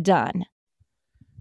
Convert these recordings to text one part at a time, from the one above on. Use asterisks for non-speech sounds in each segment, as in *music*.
done.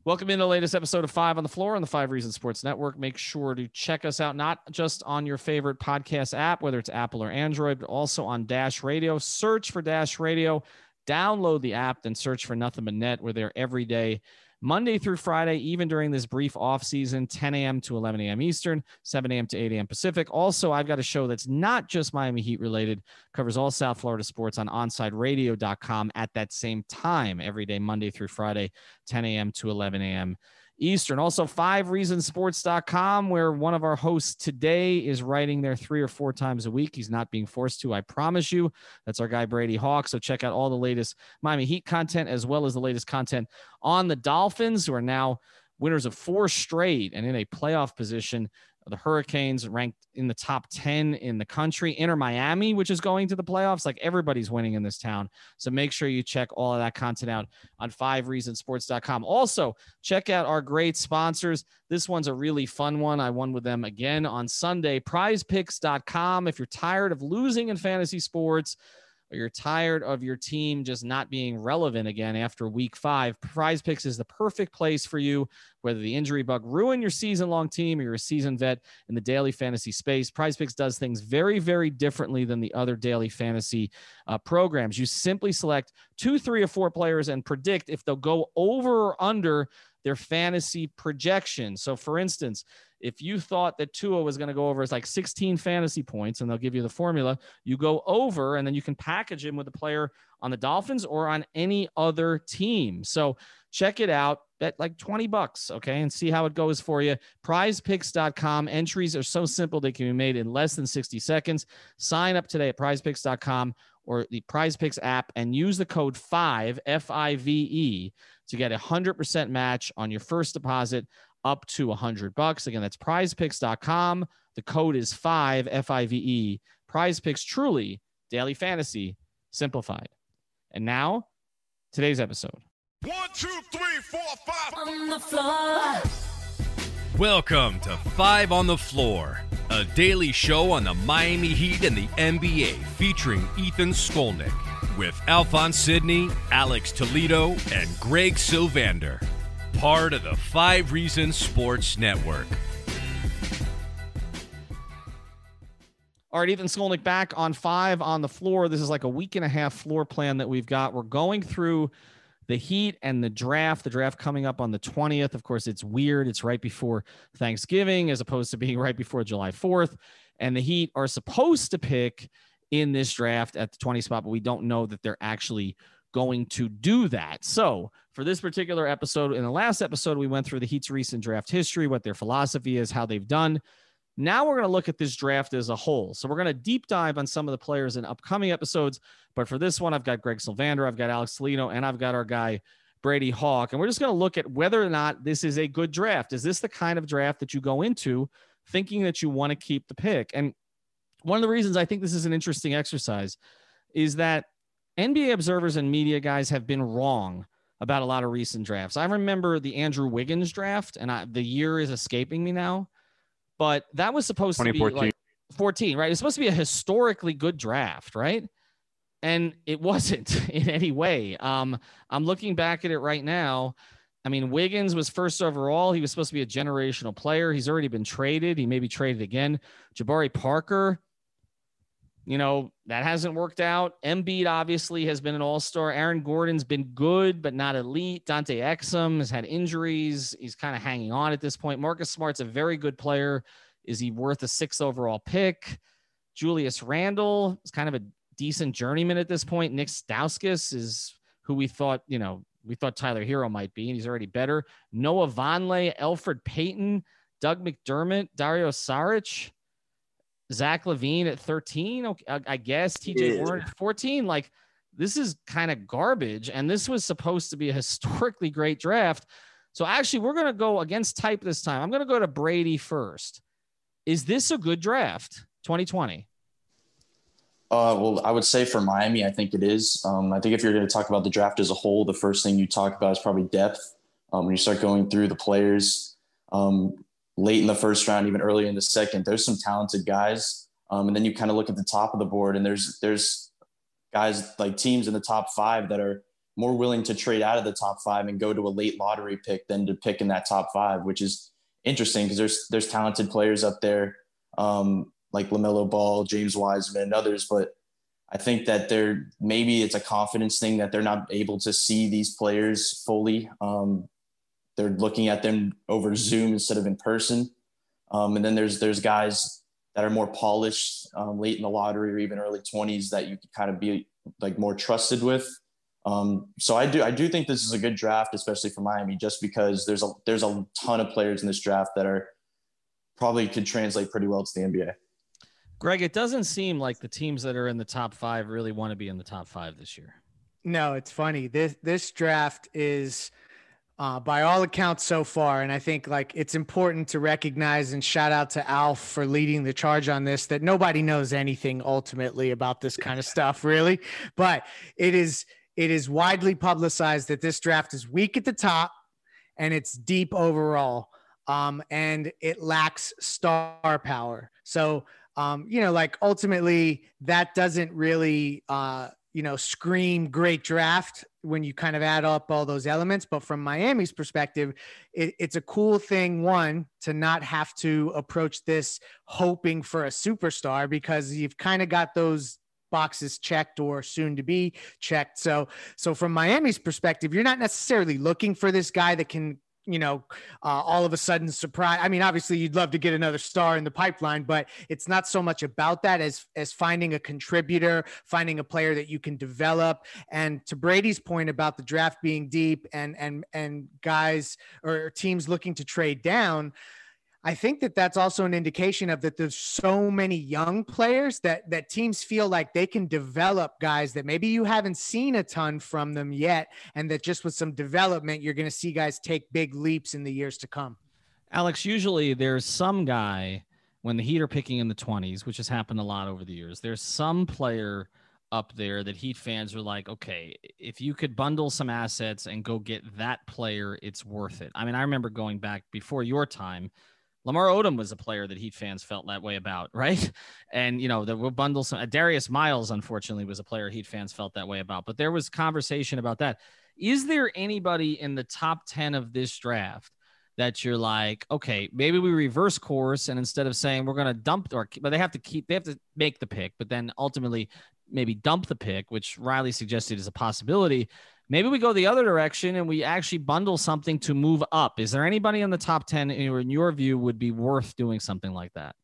Welcome in the latest episode of Five on the Floor on the Five Reasons Sports Network. Make sure to check us out, not just on your favorite podcast app, whether it's Apple or Android, but also on Dash Radio. Search for Dash Radio, download the app, then search for Nothing But Net. We're there every day Monday through Friday, even during this brief off season, 10 a.m. to 11 a.m. Eastern, 7 a.m. to 8 a.m. Pacific. Also, I've got a show that's not just Miami Heat related, covers all South Florida sports on OnsideRadio.com at that same time every day, Monday through Friday, 10 a.m. to 11 a.m. Eastern. Also, five reasonsports.com, where one of our hosts today is writing there three or four times a week. He's not being forced to, I promise you. That's our guy, Brady Hawk. So check out all the latest Miami Heat content as well as the latest content on the Dolphins, who are now winners of four straight and in a playoff position the Hurricanes ranked in the top 10 in the country. Inter Miami, which is going to the playoffs. Like everybody's winning in this town. So make sure you check all of that content out on 5reasonsports.com. Also, check out our great sponsors. This one's a really fun one. I won with them again on Sunday. Prizepicks.com. If you're tired of losing in fantasy sports, or you're tired of your team just not being relevant again after week five, Prize Picks is the perfect place for you. Whether the injury bug ruined your season long team or you're a seasoned vet in the daily fantasy space, Prize Picks does things very, very differently than the other daily fantasy uh, programs. You simply select two, three, or four players and predict if they'll go over or under their fantasy projection. So, for instance, if you thought that Tua was going to go over as like 16 fantasy points, and they'll give you the formula, you go over, and then you can package him with a player on the Dolphins or on any other team. So check it out. Bet like 20 bucks, okay, and see how it goes for you. Prizepicks.com. Entries are so simple, they can be made in less than 60 seconds. Sign up today at prizepicks.com or the Prize Picks app and use the code 5 F I V E to get a 100% match on your first deposit up to 100 bucks. Again, that's prizepicks.com. The code is 5 F I V E. Prize Picks truly daily fantasy simplified. And now, today's episode. One, two, three, four, five. On the floor. Welcome to Five on the Floor, a daily show on the Miami Heat and the NBA featuring Ethan Skolnick with Alphonse Sidney, Alex Toledo, and Greg Sylvander part of the Five Reasons Sports Network. All right, Ethan Skolnick back on five on the floor. This is like a week and a half floor plan that we've got. We're going through the Heat and the draft. The draft coming up on the 20th. Of course, it's weird. It's right before Thanksgiving as opposed to being *laughs* right before July 4th. And the Heat are supposed to pick in this draft at the 20 spot, but we don't know that they're actually going to do that. So, for this particular episode, in the last episode, we went through the Heat's recent draft history, what their philosophy is, how they've done. Now we're going to look at this draft as a whole. So, we're going to deep dive on some of the players in upcoming episodes. But for this one, I've got Greg Sylvander, I've got Alex Toledo, and I've got our guy, Brady Hawk. And we're just going to look at whether or not this is a good draft. Is this the kind of draft that you go into thinking that you want to keep the pick? And one of the reasons I think this is an interesting exercise is that NBA observers and media guys have been wrong about a lot of recent drafts. I remember the Andrew Wiggins draft, and I, the year is escaping me now, but that was supposed to be like 14, right? It's supposed to be a historically good draft, right? And it *laughs* wasn't in any way. Um, I'm looking back at it right now. I mean, Wiggins was first overall. He was supposed to be a generational player. He's already been traded. He may be traded again. Jabari Parker you know, that hasn't worked out. Embiid obviously has been an all star. Aaron Gordon's been good, but not elite. Dante Exum has had injuries. He's kind of hanging on at this point. Marcus Smart's a very good player. Is he worth a sixth overall pick? Julius Randle is kind of a decent journeyman at this point. Nick Stauskas is who we thought, you know, we thought Tyler Herro might be, and he's already better. Noah Vonleh, Elfrid Payton, Doug McDermott, Dario Saric. Zach LaVine at 13, okay, I guess TJ Warren at 14. Like, this is kind of garbage. And this was supposed to be a historically great draft. So, actually, we're going to go against type this time. I'm going to go to Brady first. Is this a good draft 2020? Uh, well, I would say for Miami, I think it is. Um, I think if you're going to talk about the draft as a whole, the first thing you talk about is probably depth. Um, when you start going through the players, um, late in the first round, even early in the second. There's some talented guys, um, and then you kind of look at the top of the board, and there's there's guys like teams in the top five that are more willing to trade out of the top five and go to a late lottery pick than to pick in that top five, which is interesting because there's there's talented players up there um, like Lamelo Ball, James Wiseman, and others, but I think that they're maybe it's a confidence thing that they're not able to see these players fully. Um, they're looking at them over Zoom instead of in person. Um, and then there's there's guys that are more polished um, late in the lottery or even early 20s that you can kind of be like more trusted with. Um, so I do I do think this is a good draft, especially for Miami, just because there's a there's a ton of players in this draft that are probably could translate pretty well to the NBA. Greg, it doesn't seem like the teams that are in the top five really want to be in the top five this year. No, it's funny. This this draft is uh, by all accounts so far. And I think like it's important to recognize and shout out to Alf for leading the charge on this that nobody knows anything ultimately about this kind of stuff, really. But it is it is widely publicized that this draft is weak at the top and it's deep overall. Um, and it lacks star power. So um, you know, like ultimately that doesn't really uh, you know, scream great draft when you kind of add up all those elements. But from Miami's perspective, it, it's a cool thing, one, to not have to approach this hoping for a superstar because you've kind of got those boxes checked or soon to be checked. So, so from Miami's perspective, you're not necessarily looking for this guy that can you know, uh, all of a sudden surprise. I mean, obviously you'd love to get another star in the pipeline, but it's not so much about that as as finding a contributor, finding a player that you can develop. And to Brady's point about the draft being deep and and and guys or teams looking to trade down, I think that that's also an indication of that there's so many young players that that teams feel like they can develop guys that maybe you haven't seen a ton from them yet, and that just with some development, you're going to see guys take big leaps in the years to come. Alex, usually there's some guy when the Heat are picking in the 20s, which has happened a lot over the years. There's some player up there that Heat fans are like, okay, if you could bundle some assets and go get that player, it's worth it. I mean, I remember going back before your time Lamar Odom was a player that Heat fans felt that way about, *laughs* right? And you know, the will bundle some. Uh, Darius Miles, unfortunately, was a player Heat fans felt that way about. But there was conversation about that. Is there anybody in the top ten of this draft that you're like, okay, maybe we reverse course and instead of saying we're going to dump or, but they have to keep, they have to make the pick, but then ultimately maybe dump the pick, which Riley suggested is a possibility. Maybe we go the other direction and we actually bundle something to move up. Is there anybody in the top 10 in your view would be worth doing something like that?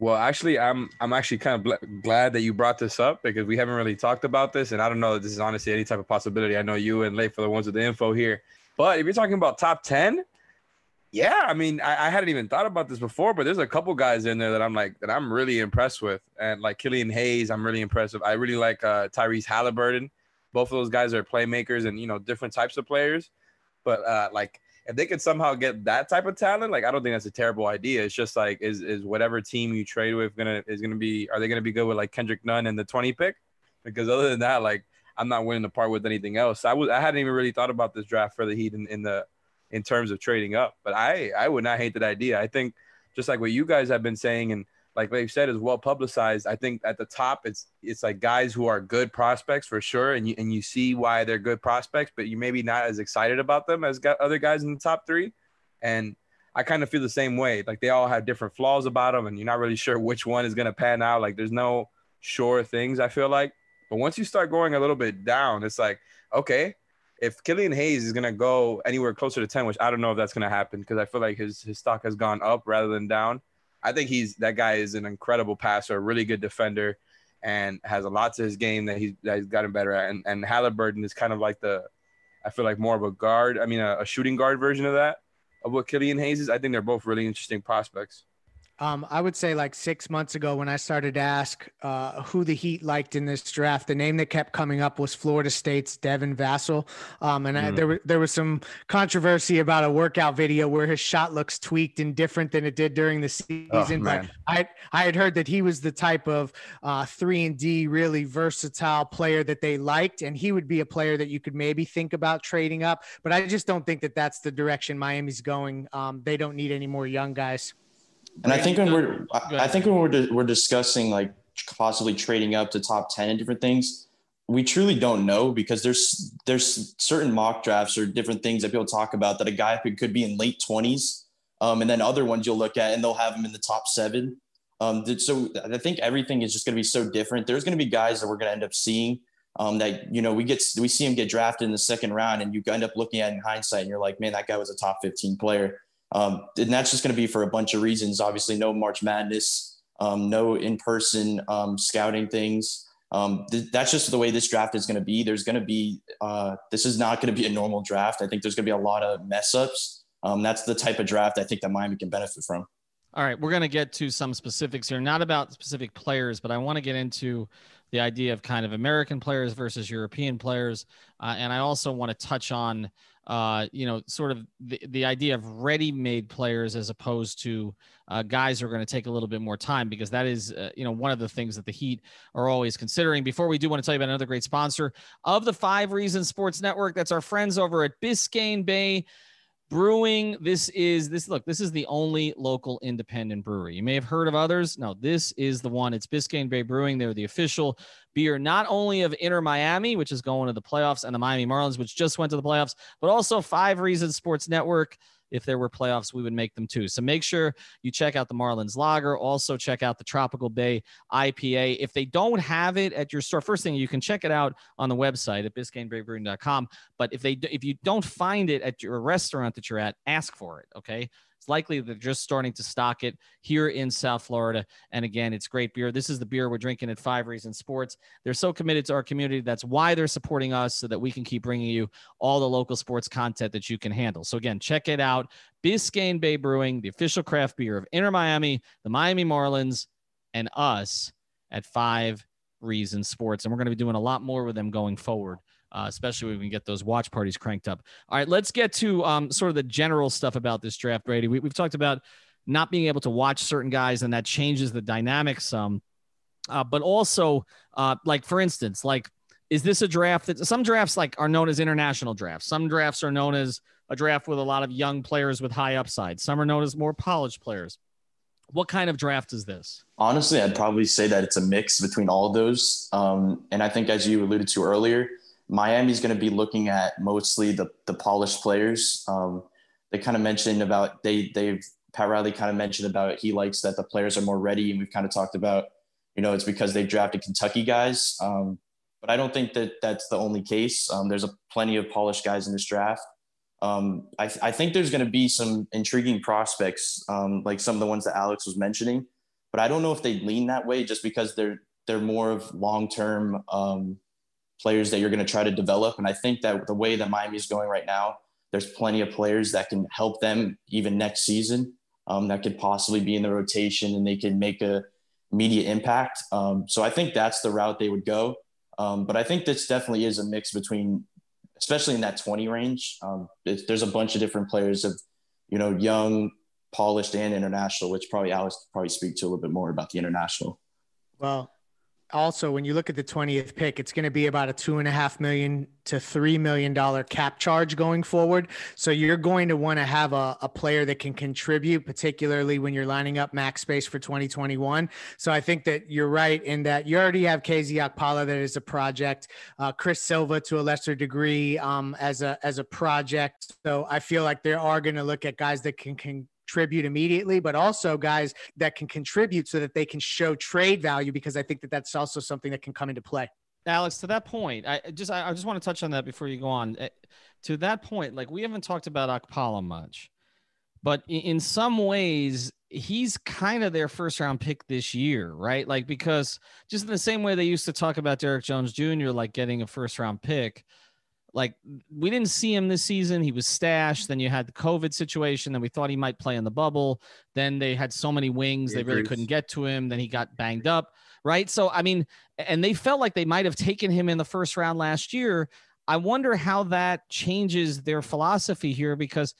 Well, actually, I'm I'm actually kind of bl- glad that you brought this up because we haven't really talked about this, and I don't know that this is honestly any type of possibility. I know you and Leif for the ones with the info here, but if you're talking about top ten, yeah, I mean, I, I, hadn't even thought about this before, but there's a couple guys in there that I'm like that I'm really impressed with, and like Killian Hayes, I'm really impressed with. I really like uh, Tyrese Halliburton. Both of those guys are playmakers and you know different types of players. But uh, like if they could somehow get that type of talent, like I don't think that's a terrible idea. It's just like is is whatever team you trade with gonna is gonna be are they gonna be good with like Kendrick Nunn and the 20 pick? Because other than that, like I'm not willing to part with anything else. I was I hadn't even really thought about this draft for the Heat in, in the in terms of trading up. But I I would not hate that idea. I think just like what you guys have been saying and like they've said is well publicized. I think at the top it's it's like guys who are good prospects for sure, and you and you see why they're good prospects, but you maybe not as excited about them as other guys in the top three. And I kind of feel the same way. Like they all have different flaws about them, and you're not really sure which one is gonna pan out. Like there's no sure things. I feel like, but once you start going a little bit down, it's like okay, if Killian Hayes is gonna go anywhere closer to ten, which I don't know if that's gonna happen because I feel like his his stock has gone up rather than down. I think he's that guy is an incredible passer, a really good defender, and has a lot to his game that he's that he's gotten better at. And and Halliburton is kind of like the, I feel like more of a guard. I mean, a, a shooting guard version of that of what Killian Hayes is. I think they're both really interesting prospects. Um, I would say like six months ago when I started to ask uh, who the Heat liked in this draft, the name that kept coming up was Florida State's Devin Vassell. Um, and mm. I, there, there was some controversy about a workout video where his shot looks tweaked and different than it did during the oh, season. Oh, but I, I had heard that he was the type of uh, three and D really versatile player that they liked, and he would be a player that you could maybe think about trading up. But I just don't think that that's the direction Miami's going. Um, they don't need any more young guys. And I think when we're, I think when we're, we're discussing like possibly trading up to top 10 and different things, we truly don't know because there's, there's certain mock drafts or different things that people talk about that a guy could, could be in late twenties. Um, and then other ones you'll look at and they'll have him in the top seven. Um, so I think everything is just going to be so different. There's going to be guys that we're going to end up seeing um, that, you know, we get, we see him get drafted in the second round and you end up looking at in hindsight and you're like, man, that guy was a top 15 player. Um, and that's just going to be for a bunch of reasons. Obviously, no March Madness, um, no in person um, scouting things. Um, th- that's just the way this draft is going to be. There's going to be, uh, this is not going to be a normal draft. I think there's going to be a lot of mess ups. Um, that's the type of draft I think that Miami can benefit from. All right, we're going to get to some specifics here, not about specific players, but I want to get into the idea of kind of American players versus European players. Uh, and I also want to touch on uh, you know, sort of the, the idea of ready-made players as opposed to uh, guys who are going to take a little bit more time because that is, uh, you know, one of the things that the Heat are always considering. Before we do want to tell you about another great sponsor of the Five Reasons Sports Network, that's our friends over at Biscayne Bay Brewing. This is this look, this is the only local independent brewery. You may have heard of others. No, this is the one. It's Biscayne Bay Brewing. They're the official beer not only of Inter Miami, which is going to the playoffs, and the Miami Marlins, which just went to the playoffs, but also Five Reasons Sports Network if there were playoffs, we would make them too. So make sure you check out the Marlins Lager. Also, check out the Tropical Bay IPA. If they don't have it at your store, first thing you can check it out on the website at biscaynebaybrewing.com. But if they if you don't find it at your restaurant that you're at, ask for it. Okay likely they're just starting to stock it here in South Florida. And again, it's great beer. This is the beer we're drinking at Five Reasons Sports. They're so committed to our community. That's why they're supporting us so that we can keep bringing you all the local sports content that you can handle. So again, check it out. Biscayne Bay Brewing, the official craft beer of Inter Miami, the Miami Marlins, and us at Five Reasons Sports. And we're going to be doing a lot more with them going forward uh, especially when we get those watch parties cranked up. All right, let's get to um, sort of the general stuff about this draft, Brady. We, have talked about not being able to watch certain guys, and that changes the dynamics some. Uh, but also, uh, like for instance, like is this a draft that some drafts like are known as international drafts? Some drafts are known as a draft with a lot of young players with high upside. Some are known as more polished players. What kind of draft is this? Honestly, I'd probably say that it's a mix between all of those. Um, and I think, as you alluded to earlier, Miami's going to be looking at mostly the the polished players. Um, they kind of mentioned about they they've Pat Riley kind of mentioned about he likes that the players are more ready, and we've kind of talked about you know it's because they've drafted Kentucky guys. Um, but I don't think that that's the only case. Um, there's a plenty of polished guys in this draft. Um, I, I, think there's going to be some intriguing prospects, um, like some of the ones that Alex was mentioning, but I don't know if they lean that way just because they're they're more of long term um, players that you're going to try to develop. And I think that the way that Miami is going right now, there's plenty of players that can help them even next season. Um, that could possibly be in the rotation and they can make a media impact. Um, so I think that's the route they would go. Um, but I think this definitely is a mix between, especially in that 20 range. Um, there's a bunch of different players of, you know, young, polished, and international, which probably Alex could probably speak to a little bit more about the international. Well, also when you look at the 20th pick it's going to be about a two and a half million to three million dollar cap charge going forward. So you're going to want to have a, a player that can contribute particularly when you're lining up max space for 2021 so i think that you're right in that you already have KZ Okpala that is a project uh, chris silva to a lesser degree um, as a as a project. So i feel like they are going to look at guys that can, can contribute immediately, but also guys that can contribute so that they can show trade value because I think that that's also something that can come into play. Alex, to that point, I just I, just want to touch on that before you go on. Eh, to that point, like we haven't talked about Okpala much, but in some ways, he's kind of their first round pick this year, right? Like because just in the same way they used to talk about Derrick Jones Jr. like getting a first round pick, like we didn't see him this season. He was stashed. Then you had the COVID situation. Then we thought he might play in the bubble. Then they had so many wings they really couldn't get to him. Then he got banged up, right? So I mean, and they felt like they might have taken him in the first round last year. I wonder how that changes their philosophy here because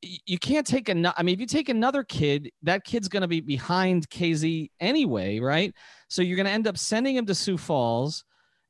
you can't take a. I mean, if you take another kid, that kid's going to be behind KZ anyway, right? So you're going to end up sending him to Sioux Falls,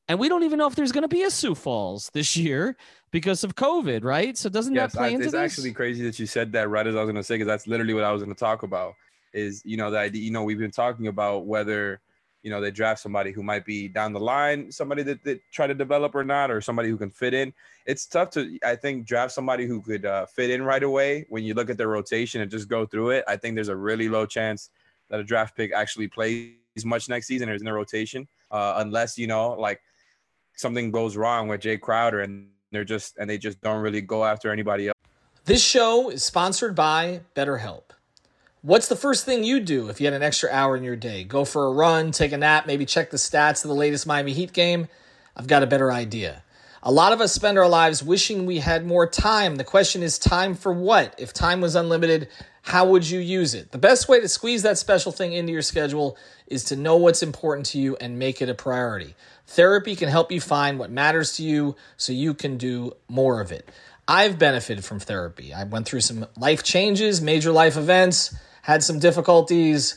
and we don't even know if there's going to be a Sioux Falls this year because of COVID, right? So doesn't yes, that play I, into it's this? actually crazy that you said that right as I was going to say because that's literally what I was going to talk about. Is you know that you know we've been talking about whether you know they draft somebody who might be down the line somebody that, that try to develop or not or somebody who can fit in it's tough to i think draft somebody who could uh, fit in right away when you look at their rotation and just go through it i think there's a really low chance that a draft pick actually plays much next season or is in the rotation uh, unless you know like something goes wrong with Jae Crowder and they're just and they just don't really go after anybody else this show is sponsored by betterhelp What's the first thing you do if you had an extra hour in your day? Go for a run, take a nap, maybe check the stats of the latest Miami Heat game? I've got a better idea. A lot of us spend our lives wishing we had more time. The question is, time for what? If time was unlimited, how would you use it? The best way to squeeze that special thing into your schedule is to know what's important to you and make it a priority. Therapy can help you find what matters to you so you can do more of it. I've benefited from therapy. I went through some life changes, major life events had some difficulties,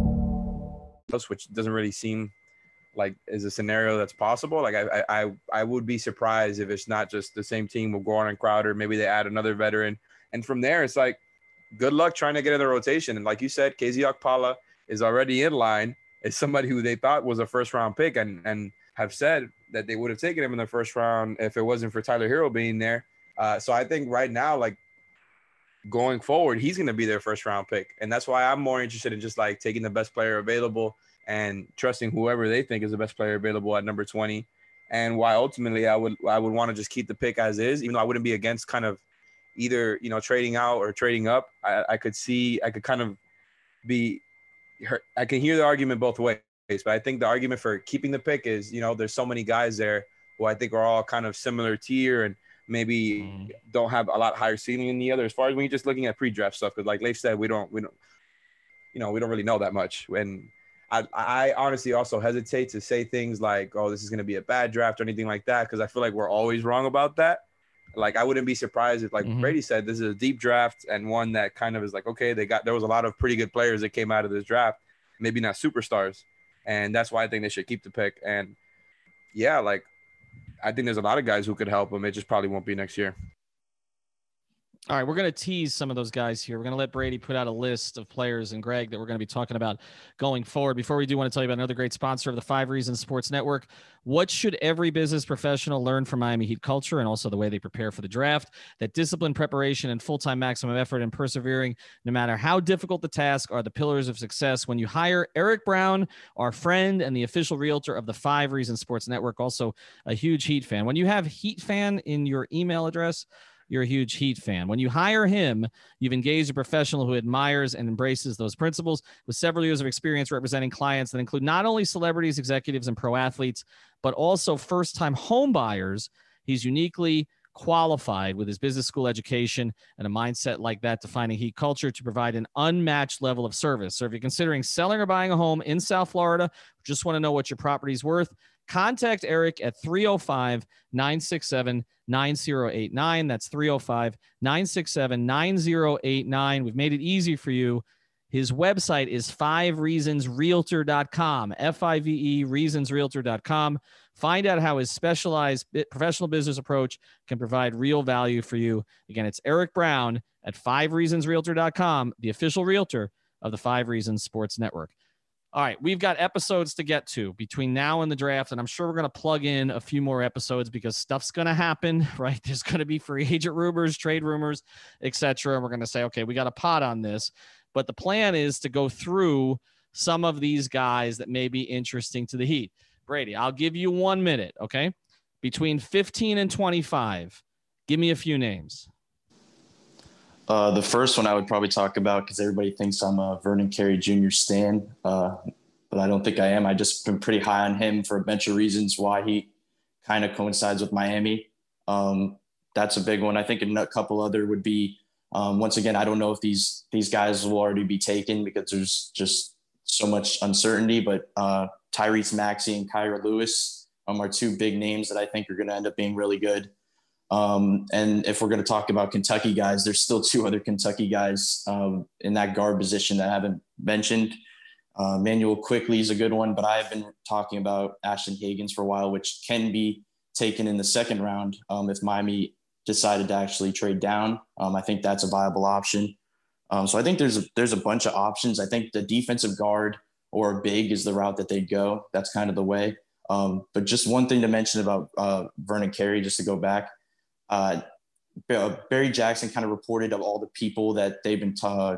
which doesn't really seem like is a scenario that's possible. Like I, I, I would be surprised if it's not just the same team with Goran and Crowder. Maybe they add another veteran, and from there it's like, good luck trying to get in the rotation. And like you said, KZ Okpala is already in line as somebody who they thought was a first round pick, and and have said that they would have taken him in the first round if it wasn't for Tyler Herro being there. Uh, so I think right now, like going forward, he's going to be their first round pick. And that's why I'm more interested in just like taking the best player available and trusting whoever they think is the best player available at number 20. And why ultimately I would I would want to just keep the pick as is, even though I wouldn't be against kind of either you know trading out or trading up. I, I could see I could kind of be I can hear the argument both ways, but I think the argument for keeping the pick is you know there's so many guys there who I think are all kind of similar tier and maybe mm. don't have a lot higher ceiling than the other. As far as when you're just looking at pre-draft stuff, because like Leif said, we don't we don't you know we don't really know that much. And I I honestly also hesitate to say things like, oh, this is going to be a bad draft or anything like that, because I feel like we're always wrong about that. Like I wouldn't be surprised if, like mm-hmm. Brady said, this is a deep draft and one that kind of is like, okay, they got there was a lot of pretty good players that came out of this draft, maybe not superstars, and that's why I think they should keep the pick. And yeah, like I think there's a lot of guys who could help them. It just probably won't be next year. All right, we're going to tease some of those guys here. We're going to let Brady put out a list of players and Greg that we're going to be talking about going forward. Before we do, want to tell you about another great sponsor of the Five Reasons Sports Network. What should every business professional learn from Miami Heat culture and also the way they prepare for the draft? That discipline, preparation, and full time maximum effort and persevering, no matter how difficult the task, are the pillars of success. When you hire Eric Brown, our friend and the official realtor of the Five Reasons Sports Network, also a huge Heat fan. When you have Heat fan in your email address, you're a huge Heat fan. When you hire him, you've engaged a professional who admires and embraces those principles with several years of experience representing clients that include not only celebrities, executives, and pro athletes, but also first time home buyers. He's uniquely qualified with his business school education and a mindset like that, defining Heat culture to provide an unmatched level of service. So if you're considering selling or buying a home in South Florida, just want to know what your property's worth, contact Eric at 305 967 9089. That's 305 967 9089. We've made it easy for you. His website is fivereasonsrealtor.com, F I V E, reasonsrealtor.com. Find out how his specialized professional business approach can provide real value for you. Again, it's Eric Brown at fivereasonsrealtor.com, the official realtor of the Five Reasons Sports Network. All right, we've got episodes to get to between now and the draft, and I'm sure we're going to plug in a few more episodes because stuff's going to happen, *laughs* right? There's going to be free agent rumors, trade rumors, etc. And we're going to say, okay, we got a pot on this, but the plan is to go through some of these guys that may be interesting to the Heat. Brady, I'll give you one minute, okay? Between 15 and 25, give me a few names. Uh, the first one I would probably talk about because everybody thinks I'm a Vernon Carey Jr. stan, uh, but I don't think I am. I just been pretty high on him for a bunch of reasons why he kind of coincides with Miami. Um, that's a big one. I think a couple other would be um, once again. I don't know if these these guys will already be taken because there's just so much uncertainty. But uh, Tyrese Maxey and Kira Lewis um, are two big names that I think are going to end up being really good. Um, and if we're going to talk about Kentucky guys, there's still two other Kentucky guys um, in that guard position that I haven't mentioned. Uh, Immanuel Quickley is a good one, but I've been talking about Ashton Hagans for a while, which can be taken in the second round um, if Miami decided to actually trade down. Um, I think that's a viable option. Um, so I think there's a, there's a bunch of options. I think the defensive guard or big is the route that they'd go. That's kind of the way. Um, but just one thing to mention about uh, Vernon Carey, just to go back uh, Barry Jackson kind of reported of all the people that they've been ta-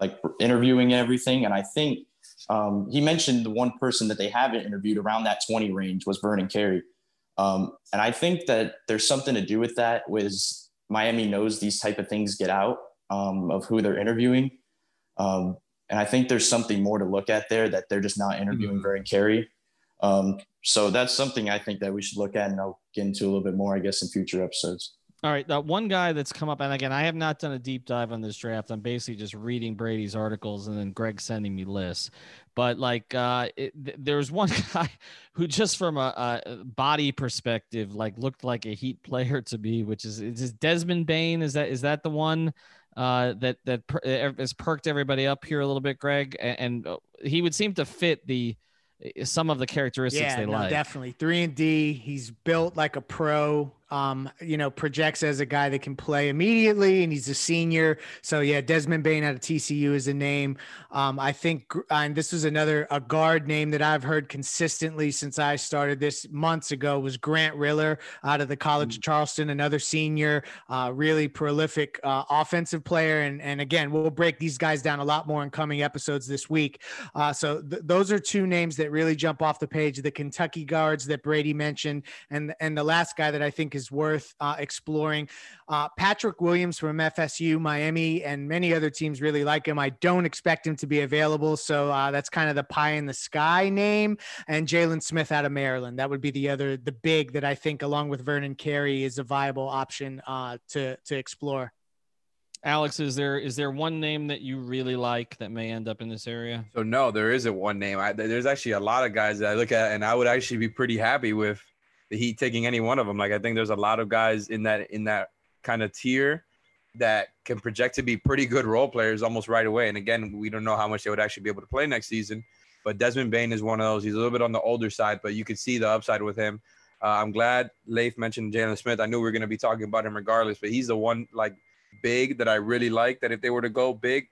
like interviewing and everything. And I think um, he mentioned the one person that they haven't interviewed around that 20 range was Vernon Carey. Um, and I think that there's something to do with that was Miami knows these type of things get out um, of who they're interviewing. Um, and I think there's something more to look at there that they're just not interviewing mm-hmm. Vernon Carey. So that's something I think that we should look at, and I'll get into a little bit more, I guess, in future episodes. All right, that one guy that's come up, and again, I have not done a deep dive on this draft. I'm basically just reading Brady's articles and then Greg sending me lists. But like, uh, it, there was one *laughs* guy who, just from a, a, body perspective, like looked like a Heat player to me, which is is Desmond Bane. Is that is that the one uh, that that per, has perked everybody up here a little bit, Greg? And, and uh, he would seem to fit the some of the characteristics yeah, they no, like. Definitely. Three and D. He's built like a pro um, you know, projects as a guy that can play immediately, and he's a senior. So yeah, Desmond Bane out of TCU is a name. Um, I think, and this was another a guard name that I've heard consistently since I started this months ago was Grant Riller out of the College of mm. Charleston, another senior, uh, really prolific uh, offensive player. And and again, we'll break these guys down a lot more in coming episodes this week. Uh, so th- those are two names that really jump off the page: the Kentucky guards that Brady mentioned, and and the last guy that I think is is worth uh, exploring. Uh, Patrick Williams from FSU, Miami, and many other teams really like him. I don't expect him to be available, so uh, that's kind of the pie in the sky name. And Jalen Smith out of Maryland, that would be the other, the big that I think, along with Vernon Carey, is a viable option uh, to to explore. Alex, is there is there one name that you really like that may end up in this area? So no, there isn't one name. I, there's actually a lot of guys that I look at, and I would actually be pretty happy with the Heat taking any one of them. Like I think there's a lot of guys in that in that kind of tier that can project to be pretty good role players almost right away. And again, we don't know how much they would actually be able to play next season. But Desmond Bane is one of those. He's a little bit on the older side, but you can see the upside with him. Uh, I'm glad Leif mentioned Jalen Smith. I knew we were going to be talking about him regardless, but he's the one like big that I really like. That if they were to go big,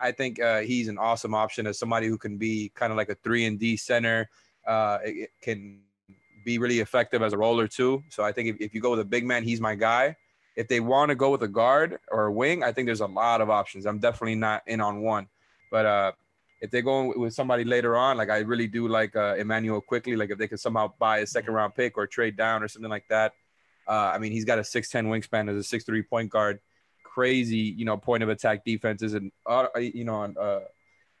I think uh, he's an awesome option as somebody who can be kind of like a three and D center. Uh, it can be really effective as a roller too. So I think if, if you go with a big man, he's my guy. If they want to go with a guard or a wing, I think there's a lot of options. I'm definitely not in on one, but uh, if they're going with somebody later on, like I really do like uh, Immanuel Quickley. Like if they can somehow buy a second round pick or trade down or something like that. Uh, I mean, he's got a 6'10 wingspan as a 6'3 point guard. Crazy, you know, point of attack defenses and, uh, you know, an, uh,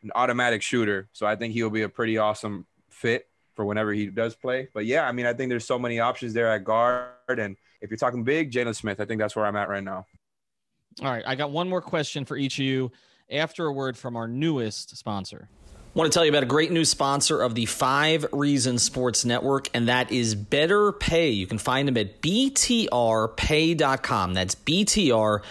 an automatic shooter. So I think he'll be a pretty awesome fit for whenever he does play. But yeah, I mean, I think there's so many options there at guard. And if you're talking big, Jalen Smith, I think that's where I'm at right now. All right. I got one more question for each of you after a word from our newest sponsor. I want to tell you about a great new sponsor of the Five Reasons Sports Network, and that is Better Pay. You can find them at btrpay.com. That's btrpay.com,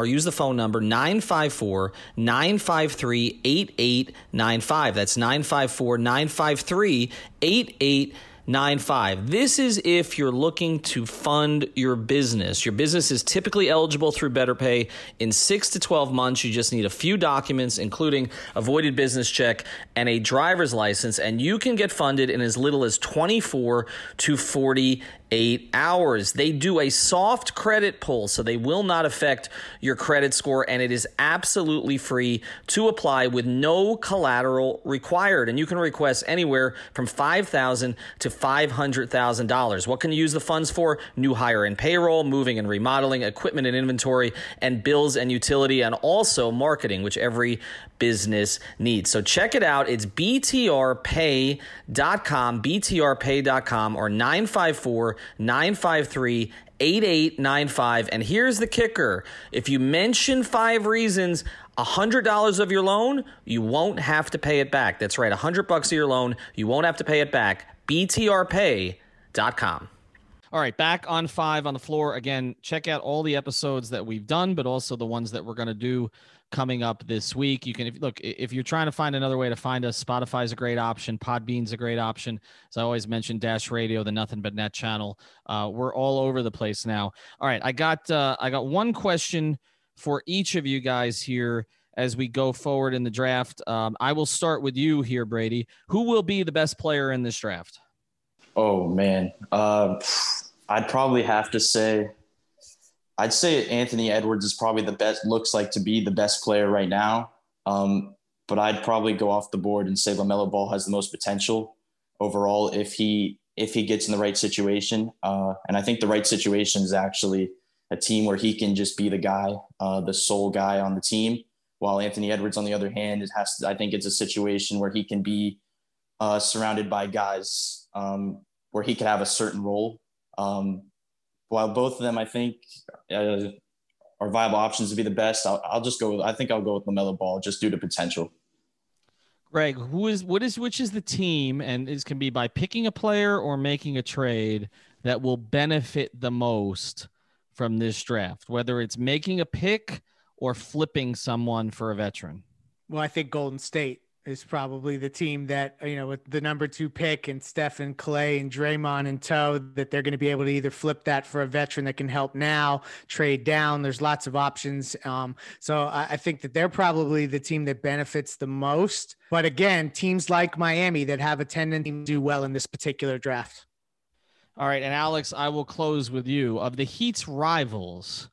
or use the phone number 954 953 8895. That's 954 953 8895. 95. This is if you're looking to fund your business. Your business is typically eligible through Better Pay in 6 to 12 months. You just need a few documents including a voided business check and a driver's license and you can get funded in as little as 24 to 40 eight hours. They do a soft credit pull, so they will not affect your credit score, and it is absolutely free to apply with no collateral required. And you can request anywhere from 5,000 to $500,000. What can you use the funds for? New hire and payroll, moving and remodeling, equipment and inventory, and bills and utility, and also marketing, which every business needs. So check it out. It's btrpay.com, btrpay.com, or 954 953 8895. And here's the kicker if you mention five reasons, $100 of your loan, you won't have to pay it back. That's right, 100 bucks of your loan, you won't have to pay it back. btrpay.com. All right, back on five on the floor. Again, check out all the episodes that we've done, but also the ones that we're going to do coming up this week. You can if, look if you're trying to find another way to find us. Spotify's a great option. Podbean's a great option. As I always mention, Dash Radio, the Nothing But Net channel. Uh, we're all over the place now. All right, I got uh, I got one question for each of you guys here as we go forward in the draft. Um, I will start with you here, Brady. Who will be the best player in this draft? Oh man, uh, I'd probably have to say I'd say Anthony Edwards is probably the best, looks like to be the best player right now. Um, but I'd probably go off the board and say LaMelo Ball has the most potential overall if he if he gets in the right situation. Uh, and I think the right situation is actually a team where he can just be the guy, uh, the sole guy on the team. While Anthony Edwards, on the other hand, it has to, I think it's a situation where he can be uh, surrounded by guys um, where he could have a certain role. Um, while both of them, I think, uh, are viable options to be the best, I'll, I'll just go with, I think I'll go with LaMelo Ball just due to potential. Greg, who is what is which is the team, and this can be by picking a player or making a trade that will benefit the most from this draft, whether it's making a pick or flipping someone for a veteran. Well, I think Golden State is probably the team that you know with the number two pick and Stephen Klay and Draymond and tow that they're going to be able to either flip that for a veteran that can help now, trade down. There's lots of options. Um, so I, I think that they're probably the team that benefits the most. But again, teams like Miami that have a tendency to do well in this particular draft. All right, and Alex, I will close with you of the Heat's rivals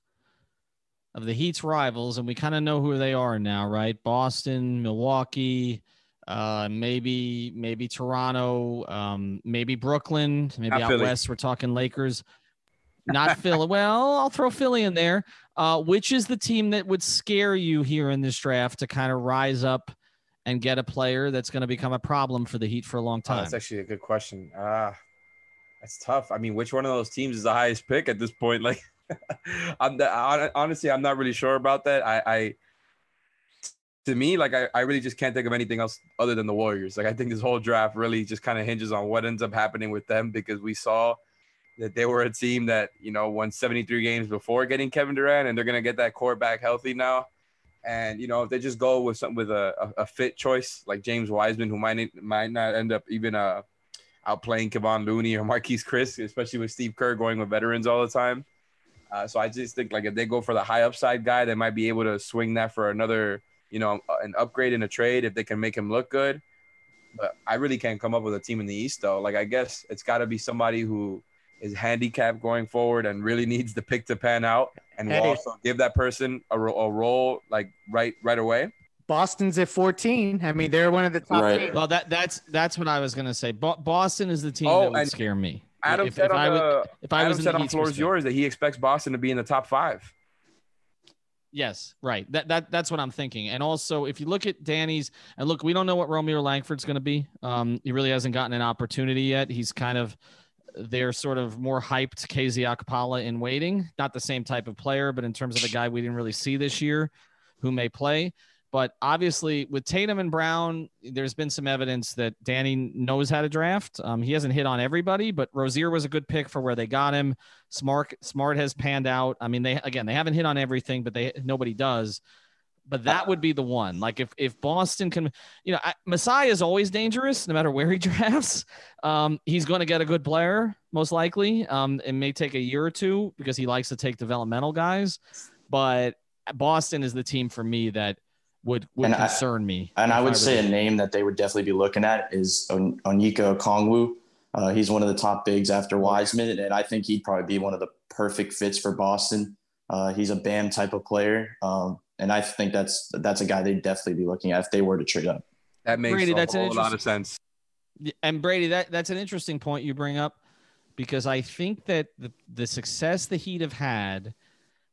of the Heat's rivals, and we kind of know who they are now, right? Boston, Milwaukee, uh, maybe maybe Toronto, um, maybe Brooklyn, maybe Not out Philly. west we're talking Lakers. *laughs* Not Philly. Well, I'll throw Philly in there. Uh, which is the team that would scare you here in this draft to kind of rise up and get a player that's going to become a problem for the Heat for a long time? Oh, that's actually a good question. Ah, uh, that's tough. I mean, which one of those teams is the highest pick at this point? *laughs* Like, *laughs* I'm the, honestly, I'm not really sure about that. I, I to me, like I, I really just can't think of anything else other than the Warriors. Like I think this whole draft really just kind of hinges on what ends up happening with them because we saw that they were a team that you know won 73 games before getting Kevin Durant, and they're gonna get that core back healthy now. And you know if they just go with something with a, a, a fit choice like James Wiseman, who might might not end up even uh outplaying Kevon Looney or Marquese Chriss, especially with Steve Kerr going with veterans all the time. Uh, so I just think like if they go for the high upside guy, they might be able to swing that for another, you know, an upgrade in a trade if they can make him look good. But I really can't come up with a team in the East though. Like I guess it's got to be somebody who is handicapped going forward and really needs the pick to pan out, and will also give that person a, a role like right right away. Boston's at 14. I mean, they're one of the top. Right. Eight. Well, that that's that's what I was gonna say. Boston is the team oh, that would scare me. Adam if, said if on I would, if I Adam was said on floor is yours that he expects Boston to be in the top five. Yes, right. That that that's what I'm thinking. And also, if you look at Danny's, and look, we don't know what Romeo Langford's going to be. Um, he really hasn't gotten an opportunity yet. He's kind of they're sort of more hyped KZ Okpala in waiting. Not the same type of player, but in terms of a guy we didn't really see this year, who may play. But obviously, with Tatum and Brown, there's been some evidence that Danny knows how to draft. Um, he hasn't hit on everybody, but Rozier was a good pick for where they got him. Smart Smart has panned out. I mean, they again they haven't hit on everything, but they nobody does. But that would be the one. Like if if Boston can, you know, I, Masai is always dangerous no matter where he *laughs* drafts. Um, he's going to get a good player most likely. Um, it may take a year or two because he likes to take developmental guys, but Boston is the team for me that would would and concern I, me. And I would I say a name that they would definitely be looking at is On- Onyeka Okongwu. Uh, he's one of the top bigs after Wiseman, and I think he'd probably be one of the perfect fits for Boston. Uh, he's a Bam type of player, um, and I think that's that's a guy they'd definitely be looking at if they were to trade up. That makes Brady, a that's whole lot of sense. And Brady, that that's an interesting point you bring up because I think that the the success the Heat have had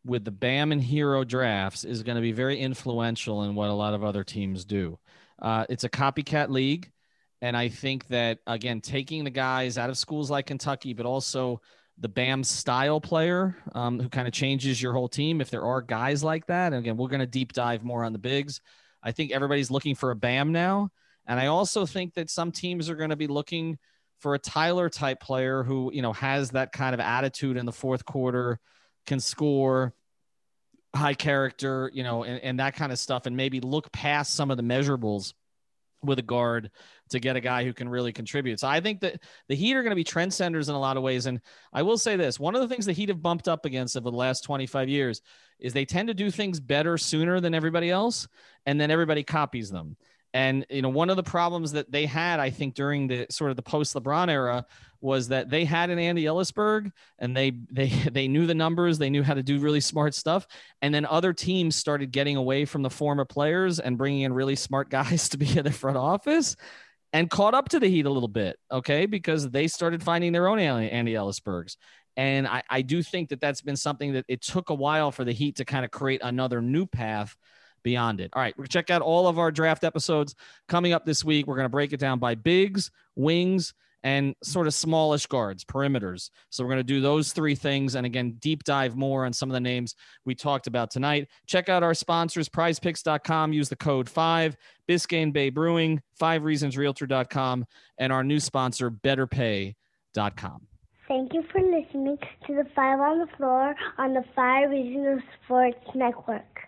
with the BAM and Herro drafts is going to be very influential in what a lot of other teams do. Uh, it's a copycat league. And I think that, again, taking the guys out of schools like Kentucky, but also the BAM style player um, who kind of changes your whole team, if there are guys like that. And again, we're going to deep dive more on the bigs. I think everybody's looking for a BAM now. And I also think that some teams are going to be looking for a Tyler type player who, you know, has that kind of attitude in the fourth quarter, can score, high character, you know, and, and that kind of stuff, and maybe look past some of the measurables with a guard to get a guy who can really contribute. So I think that the Heat are going to be trendsetters in a lot of ways. And I will say this one of the things the Heat have bumped up against over the last 25 years is they tend to do things better sooner than everybody else, and then everybody copies them. And you know, one of the problems that they had, I think, during the sort of the post LeBron era was that they had an Andy Elisburg, and they *laughs* they they knew the numbers, they knew how to do really smart stuff, and then other teams started getting away from the former players and bringing in really smart *laughs* guys to be in the front office and caught up to the Heat a little bit, okay, because they started finding their own Andy Elisburgs. And I, I do think that that's been something that it took a while for the Heat to kind of create another new path beyond it. All right, we're gonna check out all of our draft episodes coming up this week. We're gonna break it down by bigs, wings, and sort of smallish guards, perimeters. So we're going to do those three things. And again, deep dive more on some of the names we talked about tonight. Check out our sponsors, prizepicks.com. Use the code 5, Biscayne Bay Brewing, 5reasonsrealtor.com, and our new sponsor, btrpay.com. Thank you for listening to the Five on the Floor on the Five Reasons Sports Network.